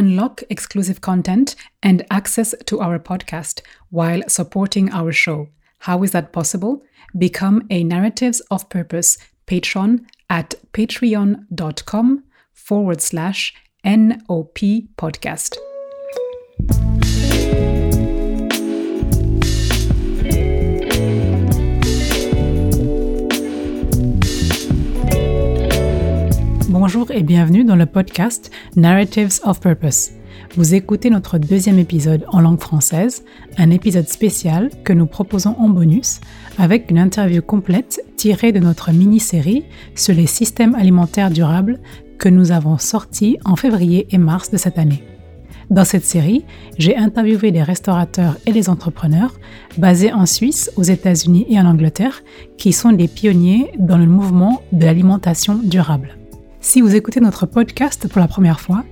unlock exclusive content and access to our podcast while supporting our show. How is that possible? Become a Narratives of Purpose patron at patreon.com forward slash NOP podcast. Bonjour et bienvenue dans le podcast Narratives of Purpose. Vous écoutez notre deuxième épisode en langue française, un épisode spécial que nous proposons en bonus avec une interview complète tirée de notre mini-série sur les systèmes alimentaires durables que nous avons sorti en février et mars de cette année. Dans cette série, j'ai interviewé des restaurateurs et des entrepreneurs basés en Suisse, aux États-Unis et en Angleterre qui sont des pionniers dans le mouvement de l'alimentation durable. Si vous écoutez notre podcast pour la première fois,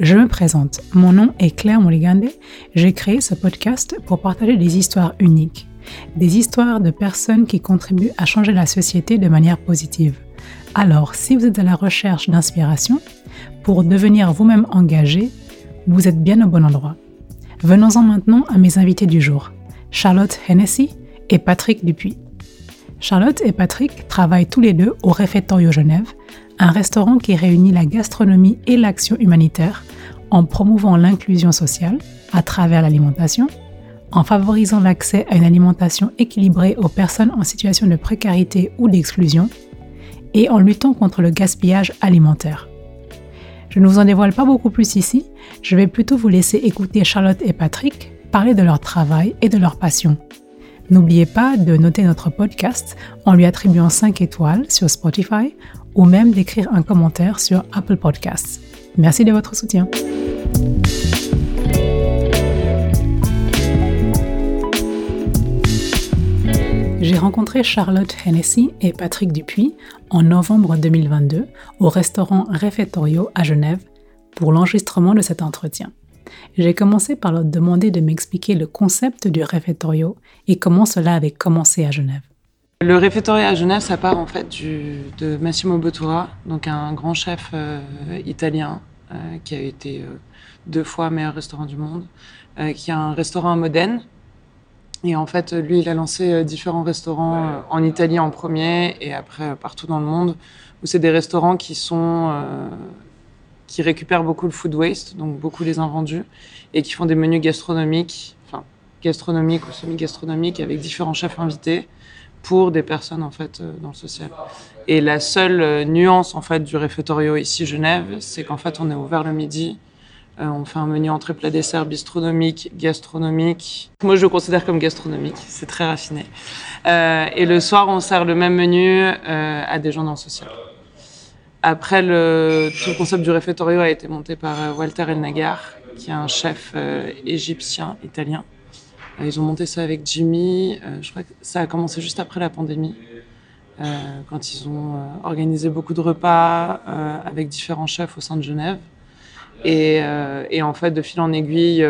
je me présente. Mon nom est Claire Moligande. J'ai créé ce podcast pour partager des histoires uniques, des histoires de personnes qui contribuent à changer la société de manière positive. Alors, si vous êtes à la recherche d'inspiration pour devenir vous-même engagé, vous êtes bien au bon endroit. Venons-en maintenant à mes invités du jour, Charlotte Hennessy et Patrick Dupuis. Charlotte et Patrick travaillent tous les deux au Réfectorio Genève, un restaurant qui réunit la gastronomie et l'action humanitaire en promouvant l'inclusion sociale à travers l'alimentation, en favorisant l'accès à une alimentation équilibrée aux personnes en situation de précarité ou d'exclusion, et en luttant contre le gaspillage alimentaire. Je ne vous en dévoile pas beaucoup plus ici, je vais plutôt vous laisser écouter Charlotte et Patrick parler de leur travail et de leur passion. N'oubliez pas de noter notre podcast en lui attribuant 5 étoiles sur Spotify ou même d'écrire un commentaire sur Apple Podcasts. Merci de votre soutien. J'ai rencontré Charlotte Hennessy et Patrick Dupuis en novembre 2022 au restaurant Refettorio à Genève pour l'enregistrement de cet entretien. J'ai commencé par leur demander de m'expliquer le concept du Refettorio et comment cela avait commencé à Genève. Le réfectoire à Genève, ça part en fait de Massimo Bottura, donc un grand chef euh, italien euh, qui a été euh, deux fois meilleur restaurant du monde, qui a un restaurant à Modène. Et en fait, lui, il a lancé différents restaurants en Italie en premier et après partout dans le monde, où c'est des restaurants qui sont qui récupèrent beaucoup le food waste, donc beaucoup les invendus, et qui font des menus gastronomiques, enfin gastronomiques ou semi-gastronomiques avec différents chefs invités pour des personnes en fait euh, dans le social. Et la seule euh, nuance en fait du réfectorio ici Genève, c'est qu'en fait on est ouvert le midi. Euh, on fait un menu entrée plat dessert bistronomique, gastronomique. Moi je le considère comme gastronomique, c'est très raffiné. et le soir on sert le même menu à des gens dans le social. Après, le, tout le concept du réfectorio a été monté par Walter El Nagar, qui est un chef égyptien, italien, euh, ils ont monté ça avec Jimmy. Euh, je crois que ça a commencé juste après la pandémie, euh, quand ils ont organisé beaucoup de repas avec différents chefs au sein de Genève. Et, et, en fait, de fil en aiguille,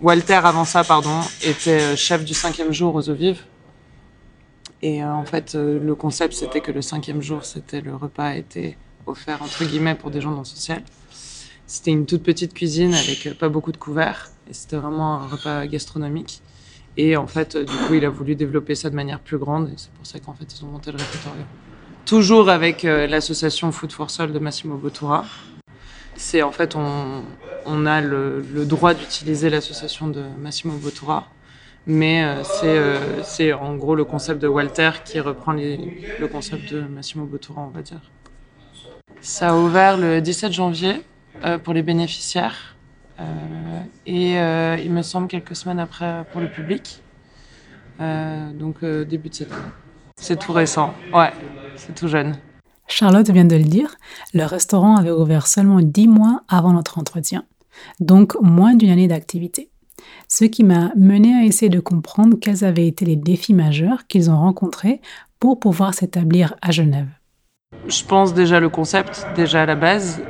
Walter, avant ça, pardon, était chef du cinquième jour aux eaux vives. Et en fait, le concept, c'était que le cinquième jour, c'était le repas était offert, entre guillemets, pour des gens dans le social. C'était une toute petite cuisine avec pas beaucoup de couverts. Et c'était vraiment un repas gastronomique. Et en fait, du coup, il a voulu développer ça de manière plus grande. Et c'est pour ça qu'en fait, ils ont monté le répertoire. Toujours avec euh, l'association Food for Soul de Massimo Bottura. C'est en fait, on, a le, droit d'utiliser l'association de Massimo Bottura. Mais euh, euh, c'est en gros le concept de Walter qui reprend le concept de Massimo Bottura, on va dire. Ça a ouvert le 17 janvier pour les bénéficiaires. Euh, et euh, il me semble quelques semaines après pour le public. Euh, donc début de cette. C'est tout récent, ouais, c'est tout jeune. Charlotte vient de le dire, le restaurant avait ouvert seulement dix mois avant notre entretien, donc moins d'une année d'activité. Ce qui m'a mené à essayer de comprendre quels avaient été les défis majeurs qu'ils ont rencontrés pour pouvoir s'établir à Genève. Je pense déjà le concept, déjà à la base,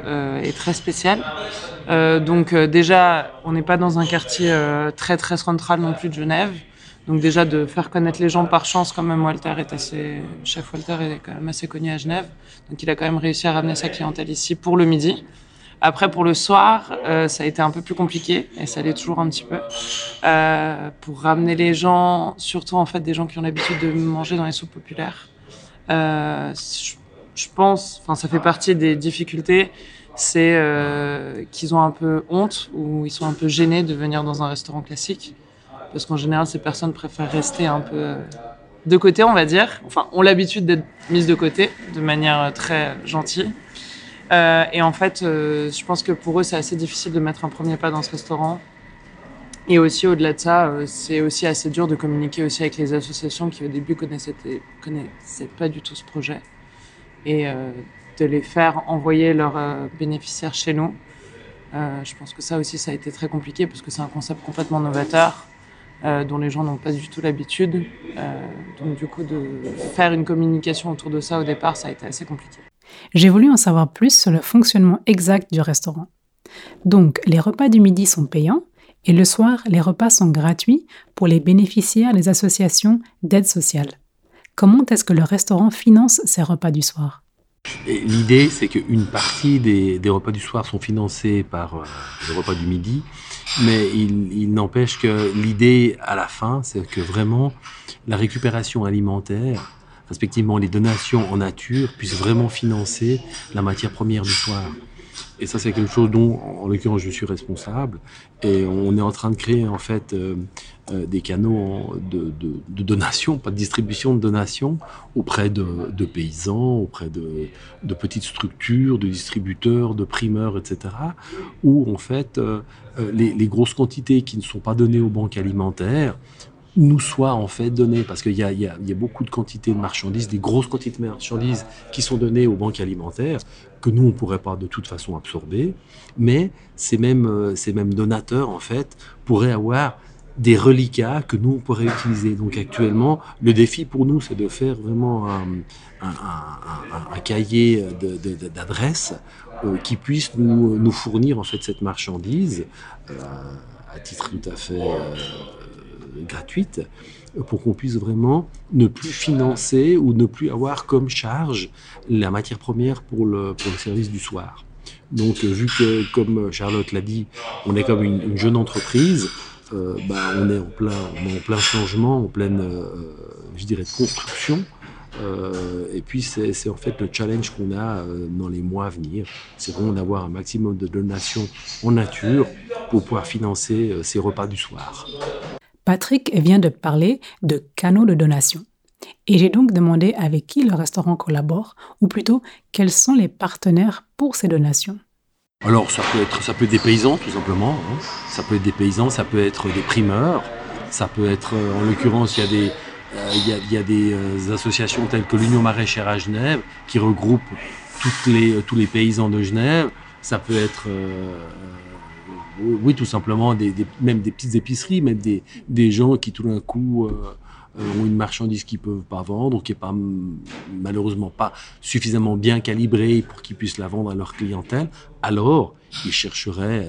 est très spécial. Euh, donc euh, déjà, on n'est pas dans un quartier euh, très très central non plus de Genève. Donc déjà de faire connaître les gens par chance, quand même Walter est assez, chef Walter est quand même assez connu à Genève. Donc il a quand même réussi à ramener sa clientèle ici pour le midi. Après, pour le soir, euh, ça a été un peu plus compliqué et ça l'est toujours un petit peu. Euh, pour ramener les gens, surtout en fait des gens qui ont l'habitude de manger dans les soupes populaires. Euh, je, je pense, enfin, ça fait partie des difficultés, c'est euh, qu'ils ont un peu honte ou ils sont un peu gênés de venir dans un restaurant classique. Parce qu'en général, ces personnes préfèrent rester un peu euh, de côté, on va dire. Enfin, ont l'habitude d'être mises de côté de manière très gentille. Euh, et en fait, euh, je pense que pour eux, c'est assez difficile de mettre un premier pas dans ce restaurant. Et aussi, au-delà de ça, euh, c'est aussi assez dur de communiquer aussi avec les associations qui, au début, connaissaient, connaissaient pas du tout ce projet. Et euh, de les faire envoyer leurs euh, bénéficiaires chez nous. Euh, je pense que ça aussi, ça a été très compliqué parce que c'est un concept complètement novateur. dont les gens n'ont pas du tout l'habitude. Donc du coup, de faire une communication autour de ça au départ, ça a été assez compliqué. J'ai voulu en savoir plus sur le fonctionnement exact du restaurant. Donc, les repas du midi sont payants et le soir, les repas sont gratuits pour les bénéficiaires des associations d'aide sociale. Comment est-ce que le restaurant finance ses repas du soir? L'idée, c'est qu'une partie des, des repas du soir sont financés par euh, les repas du midi, mais il, il n'empêche que l'idée à la fin, c'est que vraiment la récupération alimentaire, respectivement les donations en nature, puissent vraiment financer la matière première du soir. Et ça, c'est quelque chose dont, en l'occurrence, je suis responsable. Et on est en train de créer, en fait, euh, euh, des canaux de, de, de donation, pas de distribution de donation, auprès de, paysans, auprès de, petites structures, de distributeurs, de primeurs, etc. Où, en fait, euh, les grosses quantités qui ne sont pas données aux banques alimentaires nous soient en fait données, parce qu'il y a, beaucoup de quantités de marchandises, des grosses quantités de marchandises qui sont données aux banques alimentaires, que nous, on ne pourrait pas de toute façon absorber, mais ces mêmes, euh, ces mêmes donateurs, en fait, pourraient avoir des reliquats que nous, on pourrait utiliser. Donc actuellement, le défi pour nous, c'est de faire vraiment un, un, cahier d'adresses euh, qui puisse nous, fournir en fait cette marchandise euh, à titre tout à fait gratuite pour qu'on puisse vraiment ne plus financer ou ne plus avoir comme charge la matière première pour le, pour le service du soir. Donc, euh, vu que, comme Charlotte l'a dit, on est comme une, une jeune entreprise, euh, bah, on est en plein, en plein changement, en pleine, euh, je dirais, construction. Et puis, c'est en fait le challenge qu'on a dans les mois à venir. C'est vraiment d'avoir un maximum de donations en nature pour pouvoir financer ces repas du soir. Patrick vient de parler de canaux de donation. Et j'ai donc demandé avec qui le restaurant collabore, ou plutôt quels sont les partenaires pour ces donations. Alors, ça peut être, des paysans, tout simplement. hein. Ça peut être des paysans, ça peut être des primeurs. Ça peut être, euh, en l'occurrence, il y a des, euh, euh, associations telles que l'Union maraîchère à Genève qui regroupe tous les paysans de Genève. Ça peut être, oui, tout simplement, même des petites épiceries, même des, des gens qui tout d'un coup euh, euh, ont une marchandise qu'ils peuvent pas vendre ou qui est pas malheureusement pas suffisamment bien calibrée pour qu'ils puissent la vendre à leur clientèle. Alors, ils chercheraient,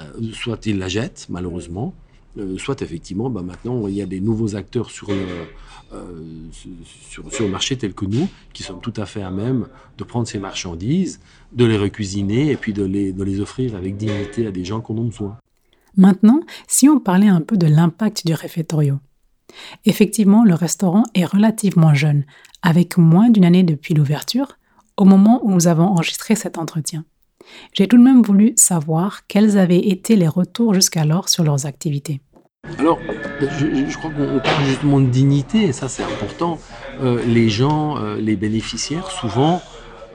euh, soit ils la jettent malheureusement, euh, soit effectivement, bah, maintenant il y a des nouveaux acteurs sur le euh, sur, sur le marché tels que nous, qui sommes tout à fait à même de prendre ces marchandises, de les recuisiner et puis de les, de les offrir avec dignité à des gens qui en besoin. Maintenant, si on parlait un peu de l'impact du réfectorio. Effectivement, le restaurant est relativement jeune, avec moins d'une année depuis l'ouverture, au moment où nous avons enregistré cet entretien. J'ai tout de même voulu savoir quels avaient été les retours jusqu'alors sur leurs activités. Alors, je, crois qu'on parle justement de dignité, et ça c'est important. Euh, les gens, euh, les bénéficiaires, souvent,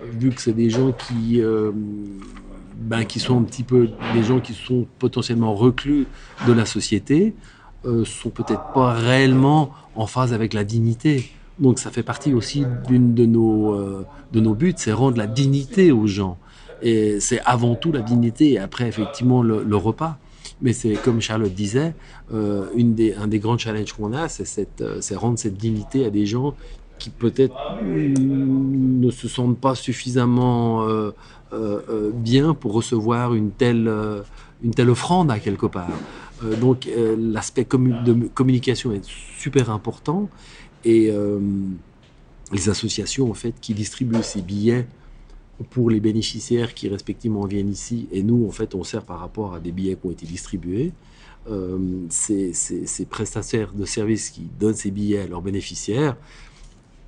euh, vu que c'est des gens qui, ben, qui sont un petit peu des gens qui sont potentiellement reclus de la société, sont peut-être pas réellement en phase avec la dignité. Donc ça fait partie aussi d'une de nos, de nos buts, c'est rendre la dignité aux gens. Et c'est avant tout la dignité et après effectivement le repas. Mais c'est comme Charlotte disait, euh, une des, un des grands challenges qu'on a, euh, c'est rendre cette dignité à des gens qui peut-être ne se sentent pas suffisamment euh, bien pour recevoir une telle, une telle offrande à quelque part. Donc l'aspect de communication est super important et les associations en fait qui distribuent ces billets pour les bénéficiaires qui respectivement viennent ici, et nous, en fait, on sert par rapport à des billets qui ont été distribués. Euh, ces, prestataires de services qui donnent ces billets à leurs bénéficiaires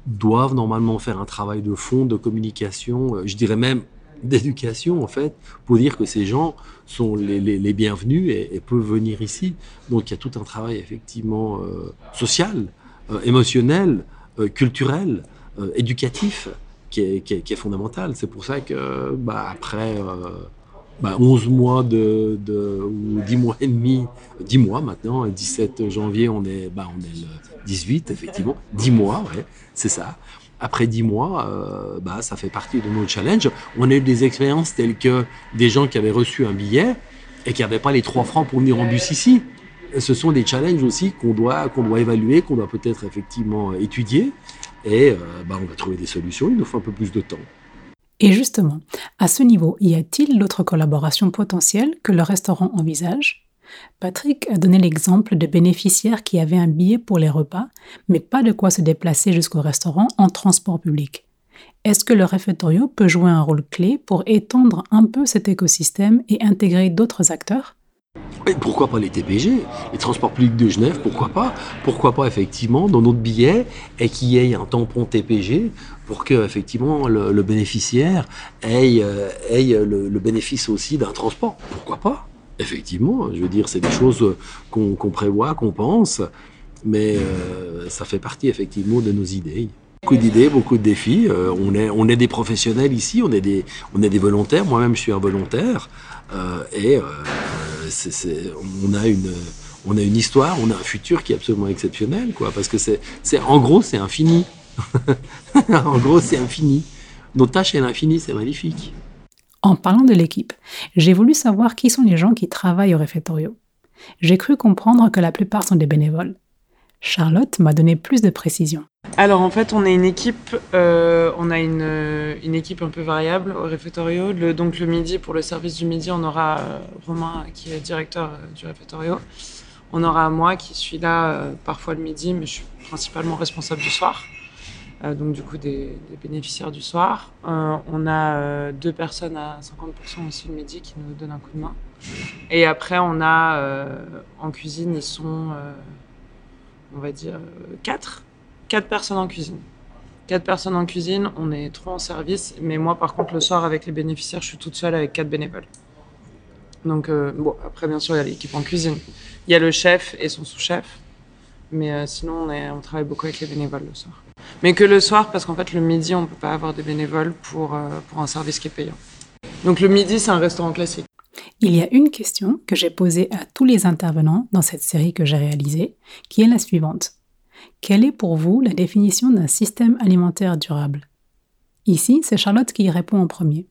doivent normalement faire un travail de fond, de communication, euh, je dirais même d'éducation en fait, pour dire que ces gens sont les, bienvenus et, peuvent venir ici. Donc il y a tout un travail effectivement euh, social, émotionnel, culturel, éducatif qui est, fondamental. C'est pour ça que bah, après 11 bah, mois de, ou 10 mois et demi, 10 mois maintenant, 17 janvier, on est, bah, on est le 18, effectivement, 10 mois, ouais, c'est ça. Après 10 mois, euh, bah, ça fait partie de nos challenges. On a eu des expériences telles que des gens qui avaient reçu un billet et qui n'avaient pas les 3 francs pour venir en bus ici. Ce sont des challenges aussi qu'on doit, qu'on doit évaluer, qu'on doit peut-être effectivement étudier. Et euh, bah, on va trouver des solutions. Il nous faut un peu plus de temps. Et justement, à ce niveau, y a-t-il d'autres collaborations potentielles que le restaurant envisage? Patrick a donné l'exemple de bénéficiaires qui avaient un billet pour les repas, mais pas de quoi se déplacer jusqu'au restaurant en transport public. Est-ce que le réfectorio peut jouer un rôle clé pour étendre un peu cet écosystème et intégrer d'autres acteurs? Et pourquoi pas les TPG, les transports publics de Genève, pourquoi pas? Pourquoi pas effectivement dans notre billet et qu'il y ait un tampon TPG pour que effectivement le, bénéficiaire ait, euh, le, bénéfice aussi d'un transport Pourquoi pas? Effectivement, je veux dire, c'est des choses qu'on prévoit, qu'on pense, mais euh, ça fait partie effectivement de nos idées. Beaucoup d'idées, beaucoup de défis. Euh, on, est, des professionnels ici, on est des, on est des volontaires. Moi-même, je suis un volontaire. et on a une on a une histoire, on a un futur qui est absolument exceptionnel, quoi, parce que c'est, en gros, c'est infini. en gros, c'est infini. Nos tâches, est l'infini, c'est magnifique. En parlant de l'équipe, j'ai voulu savoir qui sont les gens qui travaillent au réfectorio. J'ai cru comprendre que la plupart sont des bénévoles. Charlotte m'a donné plus de précisions. Alors en fait, on est une équipe, euh, on a une, une, équipe un peu variable au réfectorio. Donc le midi, pour le service du midi, on aura euh, Romain qui est directeur euh, du réfectorio. On aura moi qui suis là parfois le midi, mais je suis principalement responsable du soir. donc du coup des, des bénéficiaires du soir. on a deux personnes à 50% aussi le midi qui nous donnent un coup de main. Et après on a en cuisine, ils sont on va dire, euh, quatre. Quatre personnes en cuisine. Quatre personnes en cuisine, on est trois en service. Mais moi, par contre, le soir, avec les bénéficiaires, je suis toute seule avec quatre bénévoles. Donc, euh, bon, après, bien sûr, il y a l'équipe en cuisine. Il y a le chef et son sous-chef. Mais euh, sinon, on, on, travaille beaucoup avec les bénévoles le soir. Mais que le soir, parce qu'en fait, le midi, on ne peut pas avoir des bénévoles pour, pour un service qui est payant. Donc, le midi, c'est un restaurant classique. Il y a une question que j'ai posée à tous les intervenants dans cette série que j'ai réalisée, qui est la suivante. Quelle est pour vous la définition d'un système alimentaire durable? Ici, c'est Charlotte qui y répond en premier.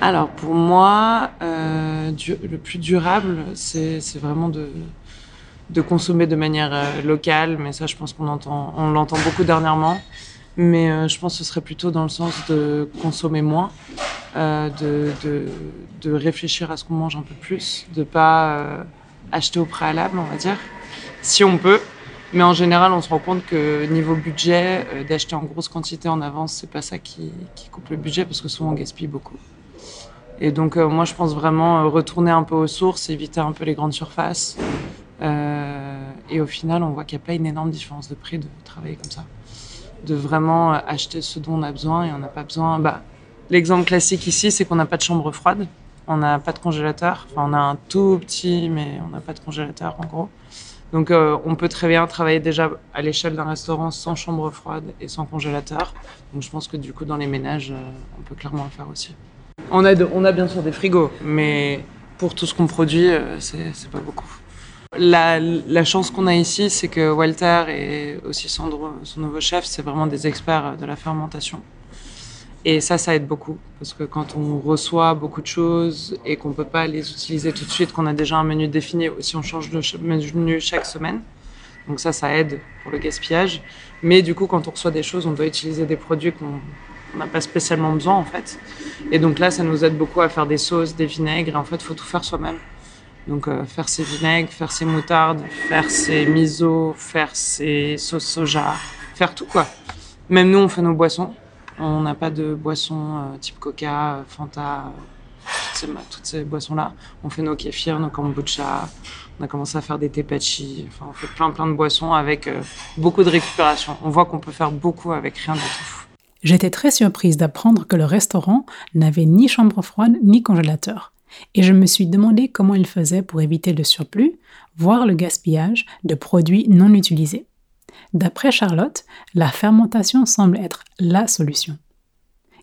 Alors pour moi, euh, le plus durable, c'est vraiment de, consommer de manière euh, locale, mais ça je pense qu'on on l'entend beaucoup dernièrement. Mais euh, je pense que ce serait plutôt dans le sens de consommer moins, de, de, réfléchir à ce qu'on mange un peu plus, de pas acheter au préalable, on va dire, si on peut. Mais en général, on se rend compte que niveau budget, d'acheter en grosse quantité en avance, c'est pas ça qui, coupe le budget parce que souvent on gaspille beaucoup. Et donc, moi, je pense vraiment retourner un peu aux sources, éviter un peu les grandes surfaces. et au final, on voit qu'il n'y a pas une énorme différence de prix de travailler comme ça de vraiment acheter ce dont on a besoin et on n'a pas besoin. Bah, L'exemple classique ici, c'est qu'on n'a pas de chambre froide, on n'a pas de congélateur. Enfin, on a un tout petit, mais on n'a pas de congélateur en gros. Donc, euh, on peut très bien travailler déjà à l'échelle d'un restaurant sans chambre froide et sans congélateur. Donc, je pense que du coup, dans les ménages, euh, on peut clairement le faire aussi. On a, on a bien sûr des frigos, mais pour tout ce qu'on produit, euh, c'est pas beaucoup. La, chance qu'on a ici, c'est que Walter et aussi Sandro, son nouveau chef, c'est vraiment des experts de la fermentation. Et ça, ça aide beaucoup. Parce que quand on reçoit beaucoup de choses et qu'on ne peut pas les utiliser tout de suite, qu'on a déjà un menu défini, aussi on change de menu chaque semaine. Donc ça, ça aide pour le gaspillage. Mais du coup, quand on reçoit des choses, on doit utiliser des produits qu'on n'a pas spécialement besoin, en fait. Et donc là, ça nous aide beaucoup à faire des sauces, des vinaigres. Et en fait, il faut tout faire soi-même. Donc euh, faire ses vinaigres, faire ses moutardes, faire ses miso, faire ses sauces soja, faire tout quoi. Même nous on fait nos boissons. On n'a pas de boissons type Coca, Fanta, toutes ces, boissons-là. On fait nos kéfirs, nos kombucha, on a commencé à faire des tepachi, enfin on fait plein plein de boissons avec beaucoup de récupération. On voit qu'on peut faire beaucoup avec rien du tout. J'étais très surprise d'apprendre que le restaurant n'avait ni chambre froide ni congélateur. Et je me suis demandé comment il faisait pour éviter le surplus, voire le gaspillage de produits non utilisés. D'après Charlotte, la fermentation semble être la solution.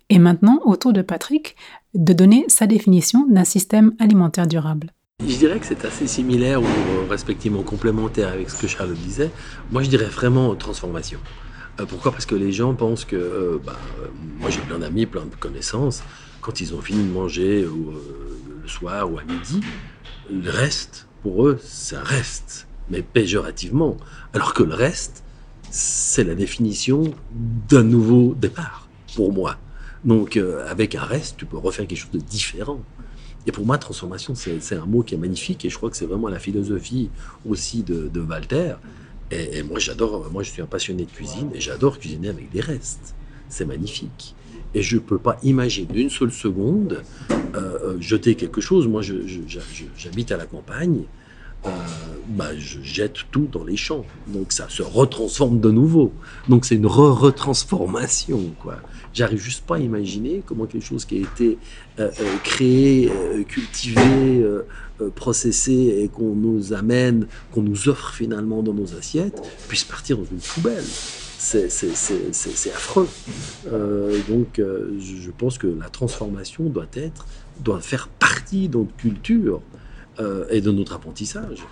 Et maintenant, autour de Patrick, de donner sa définition d'un système alimentaire durable. Je dirais que c'est assez similaire ou respectivement complémentaire avec ce que Charlotte disait. Moi, je dirais vraiment transformation. Euh, pourquoi? Parce que les gens pensent que, euh, bah, moi j'ai plein d'amis, plein de connaissances, quand ils ont fini de manger euh, le soir ou à midi, le reste, pour eux, un reste, mais péjorativement. Alors que le reste, c'est la définition d'un nouveau départ, pour moi. Donc avec un reste, tu peux refaire quelque chose de différent. Et pour moi, transformation, c'est un mot qui est magnifique et je crois que c'est vraiment la philosophie aussi de, de Walter. Et, moi, j'adore, moi, je suis un passionné de cuisine et j'adore cuisiner avec des restes. C'est magnifique. Et je ne peux pas imaginer d'une seule seconde euh, euh, jeter quelque chose. Moi, j'habite à la campagne. Euh, bah, je jette tout dans les champs. Donc ça se retransforme de nouveau. Donc c'est une re-retransformation. J'arrive juste pas à imaginer comment quelque chose qui a été créé, cultivé, euh, processé et qu'on nous amène, qu'on nous offre finalement dans nos assiettes, puisse partir dans une poubelle. C'est affreux. Euh, donc, euh, je pense que la transformation doit être, doit faire partie de notre culture et de notre apprentissage.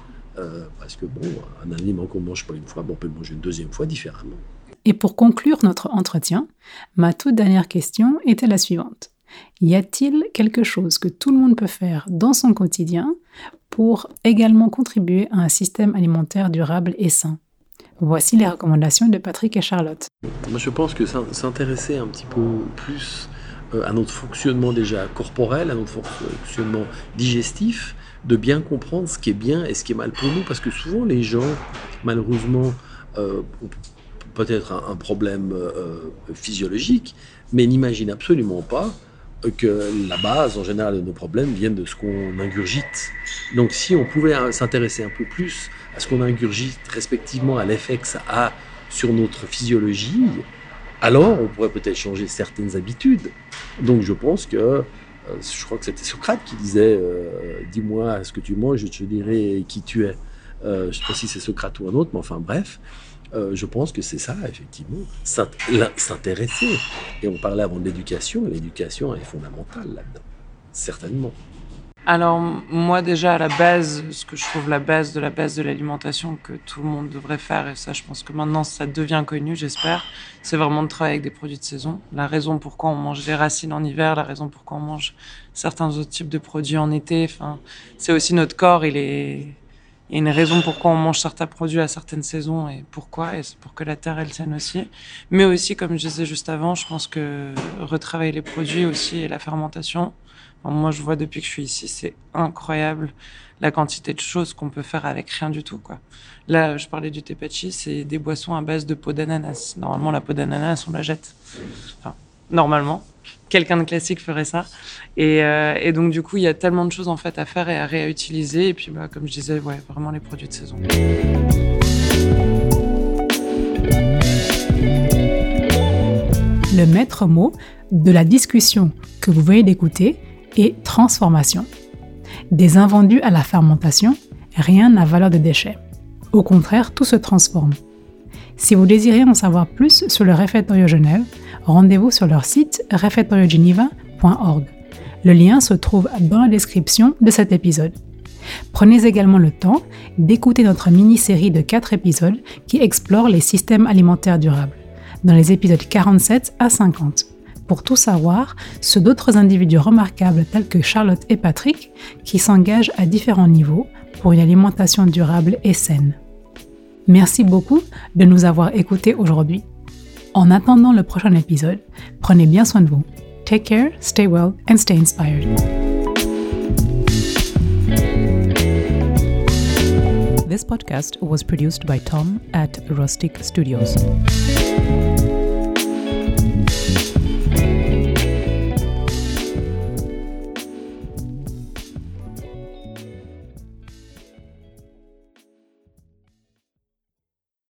parce que bon, un aliment qu'on mange pas une fois, bon, on peut le manger une deuxième fois différemment. Et pour conclure notre entretien, ma toute dernière question était la suivante. Y a-t-il quelque chose que tout le monde peut faire dans son quotidien pour également contribuer à un système alimentaire durable et sain? Voici les recommandations de Patrick et Charlotte. Moi, je pense que s'intéresser un petit peu plus euh, à notre fonctionnement déjà corporel, à notre fonctionnement digestif, de bien comprendre ce qui est bien et ce qui est mal pour nous, parce que souvent les gens, malheureusement, euh, ont peut-être un, problème euh, physiologique, mais n'imaginent absolument pas que la base en général de nos problèmes viennent de ce qu'on ingurgite. Donc si on pouvait s'intéresser un peu plus à ce qu'on ingurgite respectivement à l'effet que ça a sur notre physiologie, alors on pourrait peut-être changer certaines habitudes. Donc je pense que, je crois que c'était Socrate qui disait, euh, dis-moi ce que tu manges, je te dirai qui tu es. Euh, je ne sais pas si c'est Socrate ou un autre, mais enfin bref. Euh, je pense que c'est ça, effectivement, s'intéresser. Et on parlait avant de l'éducation, l'éducation est fondamentale là-dedans, certainement. Alors moi déjà à la base, ce que je trouve la base de la base de l'alimentation que tout le monde devrait faire, et ça je pense que maintenant ça devient connu, j'espère, c'est vraiment de travailler avec des produits de saison. La raison pourquoi on mange des racines en hiver, la raison pourquoi on mange certains autres types de produits en été, enfin, c'est aussi notre corps, il est il y a une raison pourquoi on mange certains produits à certaines saisons et pourquoi, et c'est pour que la terre elle tienne aussi. Mais aussi, comme je disais juste avant, je pense que retravailler les produits aussi et la fermentation. Moi, je vois depuis que je suis ici, c'est incroyable la quantité de choses qu'on peut faire avec rien du tout. Là, je parlais du tepachi, c'est des boissons à base de peau d'ananas. Normalement, la peau d'ananas, on la jette. Enfin, normalement quelqu'un de classique ferait ça. Euh, et, donc, du coup, il y a tellement de choses en fait à faire et à réutiliser. Et puis, bah, comme je disais, ouais, vraiment les produits de saison. Le maître mot de la discussion que vous venez d'écouter est transformation. Des invendus à la fermentation, rien n'a valeur de déchet. Au contraire, tout se transforme. Si vous désirez en savoir plus sur le réfectoire Genève, rendez-vous sur leur site refectoriogeneva.org. Le lien se trouve dans la description de cet épisode. Prenez également le temps d'écouter notre mini-série de 4 épisodes qui explore les systèmes alimentaires durables, dans les épisodes 47 à 50, pour tout savoir sur d'autres individus remarquables tels que Charlotte et Patrick qui s'engagent à différents niveaux pour une alimentation durable et saine. Merci beaucoup de nous avoir écoutés aujourd'hui. En attendant le prochain épisode, prenez bien soin de vous. Take care, stay well, and stay inspired. This podcast was produced by Tom at Rustic Studios.